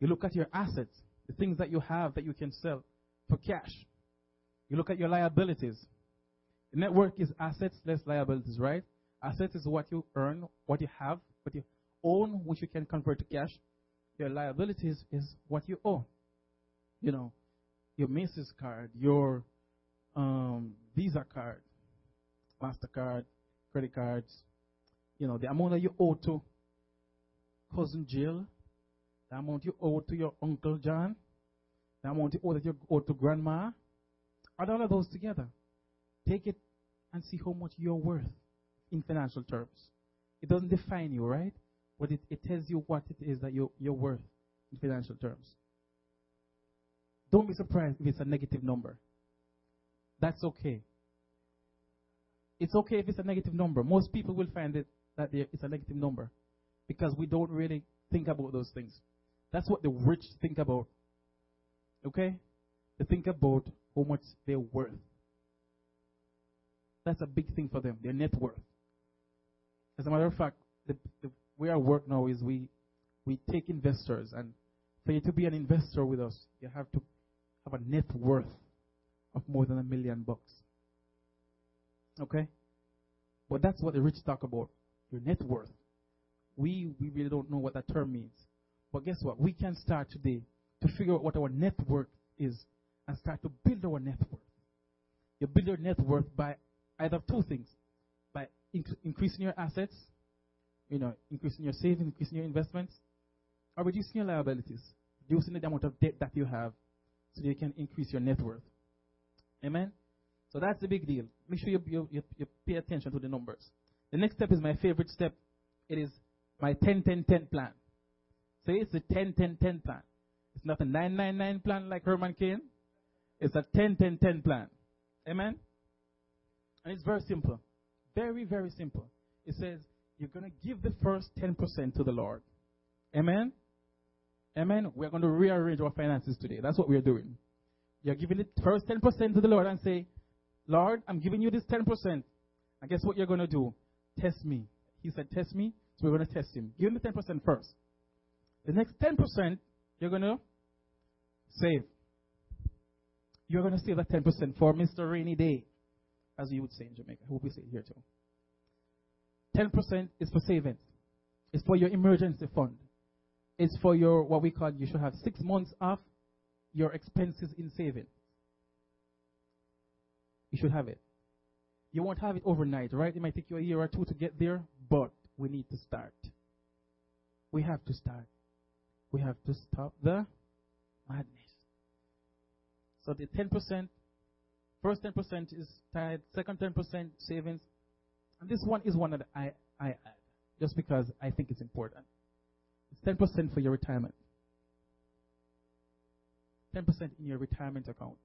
You look at your assets, the things that you have that you can sell for cash. You look at your liabilities. The net worth is assets less liabilities, right? Assets is what you earn, what you have, what you own, which you can convert to cash. Your liabilities is what you owe. You know, your Macy's card, your um, Visa card, MasterCard, credit cards, you know, the amount that you owe to cousin Jill, the amount you owe to your Uncle John, the amount you owe that you owe to grandma, add all of those together. Take it and see how much you're worth in financial terms. It doesn't define you, right? But it, it tells you what it is that you're, you're worth in financial terms. Don't be surprised if it's a negative number. That's okay. It's okay if it's a negative number. Most people will find it that it's a negative number because we don't really think about those things. That's what the rich think about. Okay? They think about how much they're worth. That's a big thing for them, their net worth. As a matter of fact, the, the way I work now is we, we take investors, and for you to be an investor with us, you have to have a net worth of more than a million bucks. Okay? But that's what the rich talk about your net worth. We, we really don't know what that term means. But guess what? We can start today to figure out what our net worth is and start to build our net worth. You build your net worth by either two things by inc- increasing your assets, you know, increasing your savings, increasing your investments, or reducing your liabilities, reducing the amount of debt that you have so you can increase your net worth. Amen? So that's the big deal. Make sure you, you, you, you pay attention to the numbers. The next step is my favorite step. It is my 10 10 10 plan. So it's the 10 10 10 plan. It's not a 999 plan like Herman Cain. It's a 10 10 10 plan. Amen? And it's very simple. Very, very simple. It says, you're going to give the first 10% to the Lord. Amen? Amen? We're going to rearrange our finances today. That's what we're doing. You're giving the first 10% to the Lord and say, Lord, I'm giving you this 10%. And guess what you're going to do? Test me. He said, Test me. So we're going to test him. Give him the 10% first. The next 10%, you're going to save. You're going to save that 10% for Mr. Rainy Day as you would say in Jamaica. I hope we say here too. 10% is for savings. It's for your emergency fund. It's for your, what we call, you should have six months off your expenses in saving. You should have it. You won't have it overnight, right? It might take you a year or two to get there, but we need to start. We have to start. We have to stop the madness. So the 10% First 10% is tied, second 10% savings. And this one is one that I, I add, just because I think it's important. It's 10% for your retirement. 10% in your retirement account.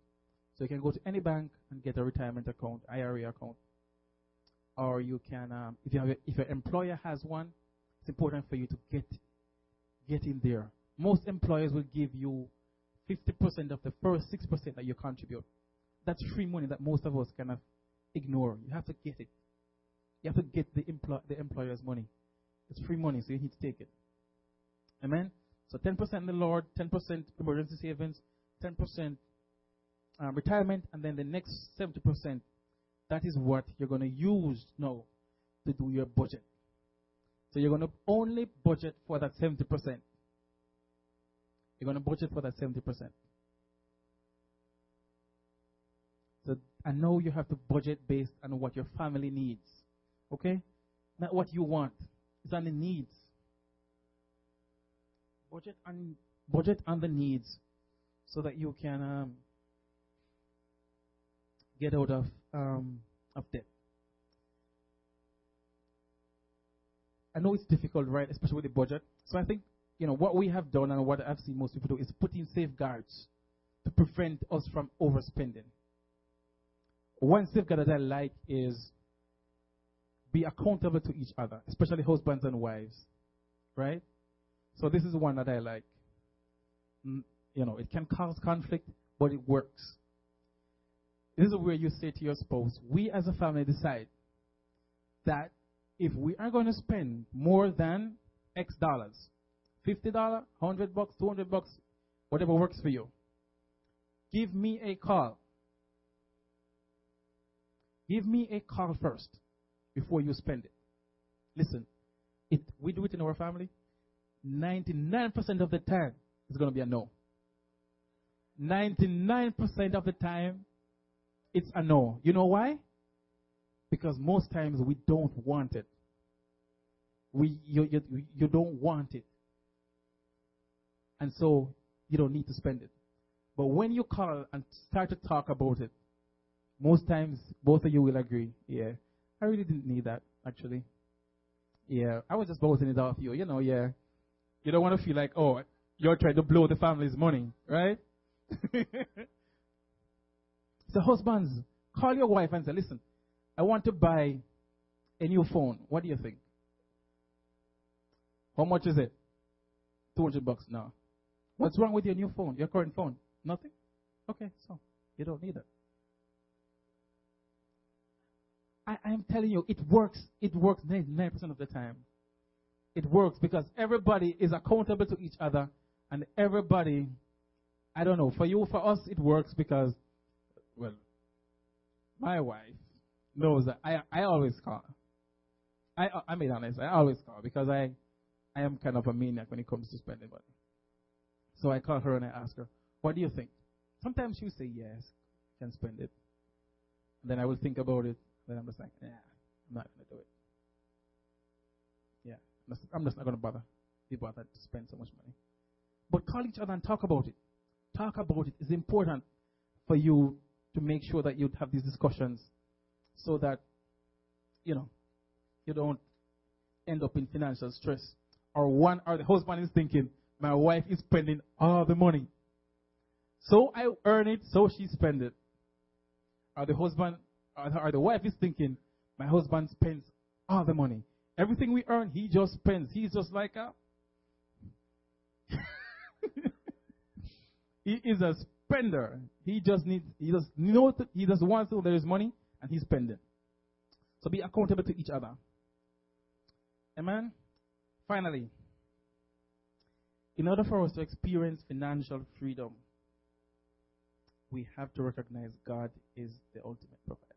So you can go to any bank and get a retirement account, IRA account. Or you can, um, if, you have a, if your employer has one, it's important for you to get, get in there. Most employers will give you 50% of the first 6% that you contribute that's free money that most of us kind of ignore. You have to get it. You have to get the, empl- the employer's money. It's free money, so you need to take it. Amen? So 10% in the Lord, 10% emergency savings, 10% uh, retirement, and then the next 70%, that is what you're going to use now to do your budget. So you're going to only budget for that 70%. You're going to budget for that 70%. So I know you have to budget based on what your family needs. Okay? Not what you want. It's on the needs. Budget on budget on the needs so that you can um, get out of um, of debt. I know it's difficult, right? Especially with the budget. So I think you know what we have done and what I've seen most people do is put in safeguards to prevent us from overspending. One safeguard that I like is be accountable to each other, especially husbands and wives, right? So this is one that I like. Mm, you know, it can cause conflict, but it works. This is where you say to your spouse, we as a family decide that if we are going to spend more than X dollars, $50, 100 bucks, 200 bucks, whatever works for you, give me a call. Give me a call first before you spend it. Listen, it, we do it in our family. 99% of the time, it's going to be a no. 99% of the time, it's a no. You know why? Because most times we don't want it. We, you, you, you don't want it. And so you don't need to spend it. But when you call and start to talk about it, most times both of you will agree, yeah, I really didn't need that, actually. Yeah, I was just bouncing it off you, you know, yeah. You don't want to feel like, oh, you're trying to blow the family's money, right? <laughs> so, husbands, call your wife and say, listen, I want to buy a new phone. What do you think? How much is it? 200 bucks now. What's wrong with your new phone, your current phone? Nothing? Okay, so you don't need it. I, am telling you, it works. It works 99% of the time. It works because everybody is accountable to each other, and everybody, I don't know, for you, for us, it works because, well, my wife knows that I, I always call. I, I mean, honest, I always call because I, I am kind of a maniac when it comes to spending money. So I call her and I ask her, what do you think? Sometimes she'll say yes, can spend it. And then I will think about it then I'm just like, yeah, I'm not to do it. Yeah, I'm just, I'm just not to bother. Be bothered to spend so much money. But call each other and talk about it. Talk about it. It's important for you to make sure that you have these discussions so that, you know, you don't end up in financial stress. Or one, or the husband is thinking, my wife is spending all the money. So I earn it, so she spend it. Or the husband or the wife is thinking, my husband spends all the money. Everything we earn, he just spends. He's just like a. <laughs> he is a spender. He just needs, he just know, he just wants to, there is money, and he's spending. So be accountable to each other. Amen? Finally, in order for us to experience financial freedom, we have to recognize God is the ultimate provider.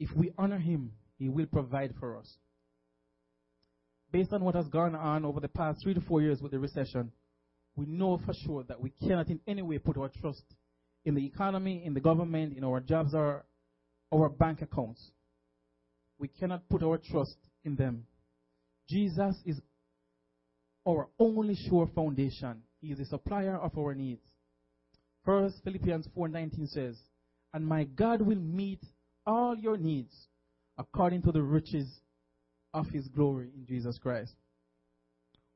if we honor Him, He will provide for us. Based on what has gone on over the past three to four years with the recession, we know for sure that we cannot in any way put our trust in the economy, in the government, in our jobs, or our bank accounts. We cannot put our trust in them. Jesus is our only sure foundation. He is the supplier of our needs. First Philippians 4:19 says, "And my God will meet all your needs according to the riches of his glory in Jesus Christ.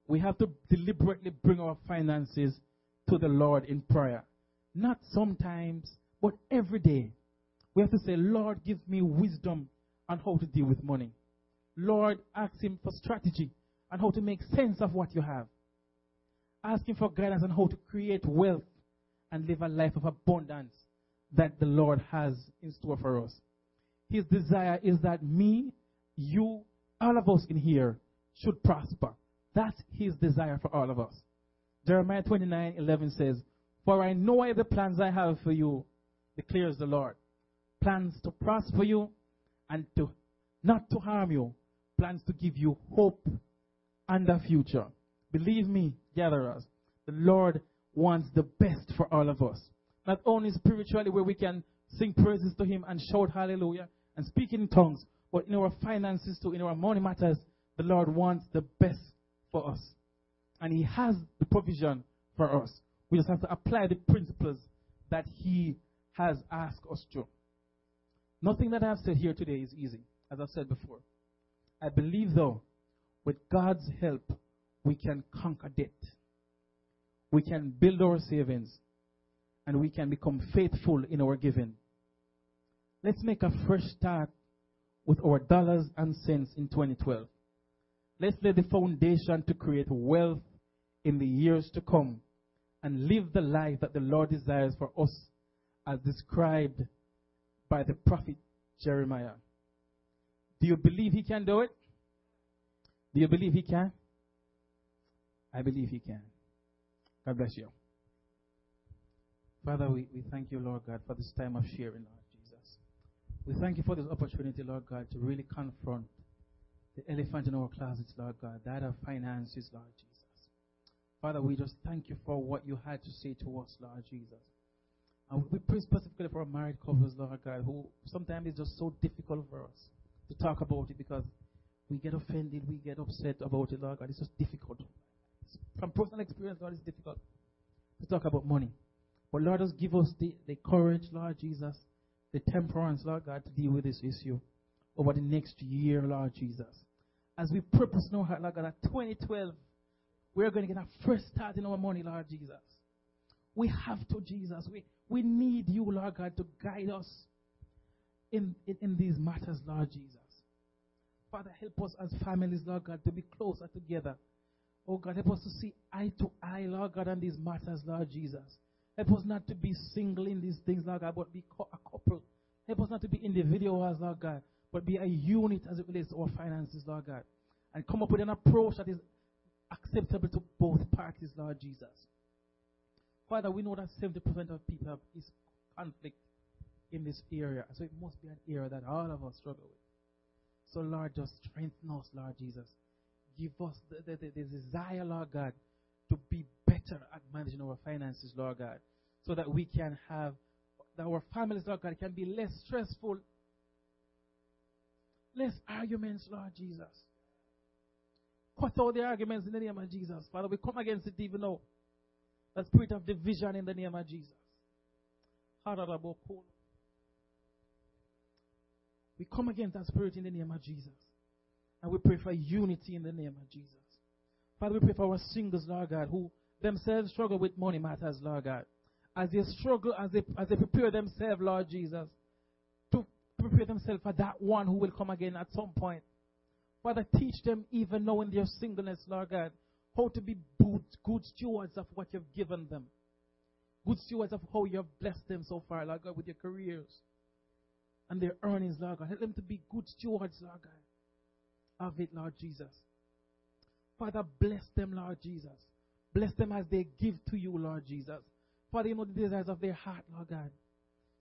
We have to deliberately bring our finances to the Lord in prayer. Not sometimes, but every day. We have to say, Lord, give me wisdom on how to deal with money. Lord, ask Him for strategy on how to make sense of what you have. Ask Him for guidance on how to create wealth and live a life of abundance that the Lord has in store for us. His desire is that me, you, all of us in here should prosper. That's his desire for all of us. Jeremiah 29 11 says, For I know the plans I have for you, declares the Lord. Plans to prosper you and to not to harm you, plans to give you hope and a future. Believe me, gatherers, the Lord wants the best for all of us. Not only spiritually, where we can sing praises to Him and shout hallelujah and speak in tongues, but in our finances too, in our money matters, the Lord wants the best for us. And He has the provision for us. We just have to apply the principles that He has asked us to. Nothing that I have said here today is easy, as I've said before. I believe, though, with God's help, we can conquer debt. We can build our savings. And we can become faithful in our giving. Let's make a fresh start with our dollars and cents in 2012. Let's lay the foundation to create wealth in the years to come and live the life that the Lord desires for us as described by the prophet Jeremiah. Do you believe he can do it? Do you believe he can? I believe he can. God bless you. Father, we, we thank you, Lord God, for this time of sharing, Lord Jesus. We thank you for this opportunity, Lord God, to really confront the elephant in our closets, Lord God, that of finances, Lord Jesus. Father, we just thank you for what you had to say to us, Lord Jesus. And we pray specifically for our married couples, Lord God, who sometimes it's just so difficult for us to talk about it because we get offended, we get upset about it, Lord God. It's just difficult. From personal experience, Lord, it's difficult to talk about money. But Lord, just give us the, the courage, Lord Jesus, the temperance, Lord God, to deal with this issue over the next year, Lord Jesus. As we purpose now, Lord God, at 2012, we're going to get a first start in our money, Lord Jesus. We have to, Jesus. We, we need you, Lord God, to guide us in, in, in these matters, Lord Jesus. Father, help us as families, Lord God, to be closer together. Oh God, help us to see eye to eye, Lord God, on these matters, Lord Jesus. Help us not to be single in these things, Lord God, but be a couple. Help us not to be individuals, Lord God, but be a unit as it relates to our finances, Lord God. And come up with an approach that is acceptable to both parties, Lord Jesus. Father, we know that 70% of people have is conflict in this area. So it must be an area that all of us struggle with. So, Lord, just strengthen us, Lord Jesus. Give us the, the, the, the desire, Lord God, to be better at managing our finances, Lord God, so that we can have, that our families, Lord God, can be less stressful, less arguments, Lord Jesus. Cut out the arguments in the name of Jesus. Father, we come against it even now. The spirit of division in the name of Jesus. We come against that spirit in the name of Jesus. And we pray for unity in the name of Jesus. Father, we pray for our singles, Lord God, who themselves struggle with money matters, Lord God. As they struggle, as they, as they prepare themselves, Lord Jesus, prepare themselves for that one who will come again at some point. Father, teach them even now in their singleness, Lord God, how to be good, stewards of what you've given them. Good stewards of how you have blessed them so far, Lord God, with their careers and their earnings, Lord God. Help them to be good stewards, Lord God, of it, Lord Jesus. Father, bless them, Lord Jesus. Bless them as they give to you, Lord Jesus. Father, you know the desires of their heart, Lord God.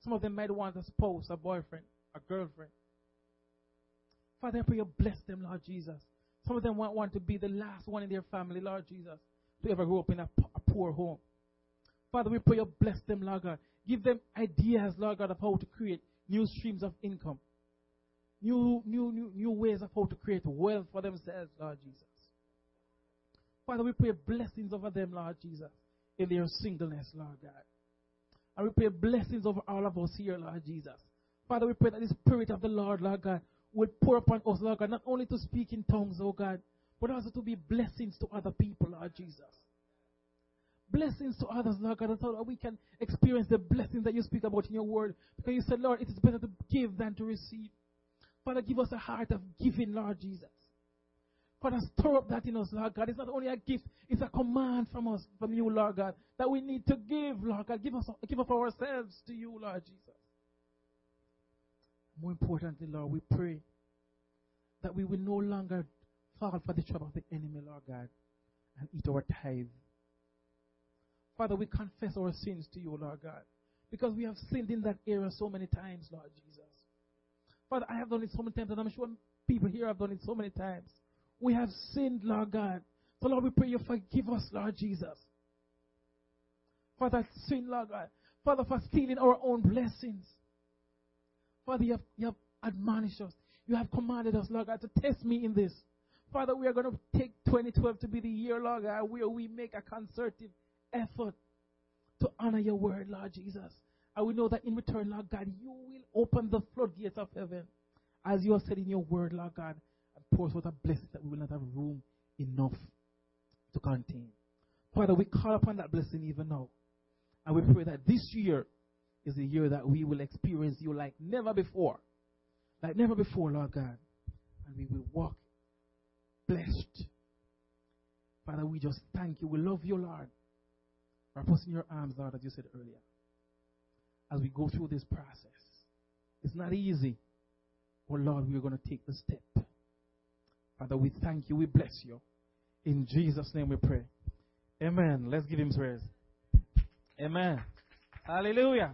Some of them might want a spouse, a boyfriend, a girlfriend. Father, I pray you bless them, Lord Jesus. Some of them want, want to be the last one in their family, Lord Jesus, to ever grow up in a, a poor home. Father, we pray you bless them, Lord God. Give them ideas, Lord God, of how to create new streams of income, new, new, new, new ways of how to create wealth for themselves, Lord Jesus. Father, we pray blessings over them, Lord Jesus, in their singleness, Lord God. And we pray blessings over all of us here, Lord Jesus. Father, we pray that the Spirit of the Lord, Lord God, will pour upon us, Lord God, not only to speak in tongues, oh God, but also to be blessings to other people, Lord Jesus. Blessings to others, Lord God, so that we can experience the blessings that you speak about in your word. Because you said, Lord, it is better to give than to receive. Father, give us a heart of giving, Lord Jesus. Father, stir up that in us, Lord God. It's not only a gift, it's a command from us, from you, Lord God, that we need to give, Lord God. Give us give up ourselves to you, Lord Jesus. More importantly, Lord, we pray that we will no longer fall for the trap of the enemy, Lord God, and eat our tithe. Father, we confess our sins to you, Lord God, because we have sinned in that area so many times, Lord Jesus. Father, I have done it so many times, and I'm sure people here have done it so many times. We have sinned, Lord God. So, Lord, we pray you forgive us, Lord Jesus. Father, sin, Lord God. Father, for stealing our own blessings. Father, you have, you have admonished us. You have commanded us, Lord God, to test me in this. Father, we are going to take 2012 to be the year, Lord God, where we make a concerted effort to honor your word, Lord Jesus. And we know that in return, Lord God, you will open the floodgates of heaven, as you have said in your word, Lord God, and pour forth a blessing that we will not have room enough to contain. Father, we call upon that blessing even now. And we pray that this year is the year that we will experience you like never before. Like never before, Lord God. And we will walk blessed. Father, we just thank you. We love you, Lord. Wrap us in your arms, Lord, as you said earlier. As we go through this process. It's not easy. But Lord, we are going to take the step. Father, we thank you. We bless you. In Jesus' name we pray. Amen. Let's give him praise. Amen. Hallelujah.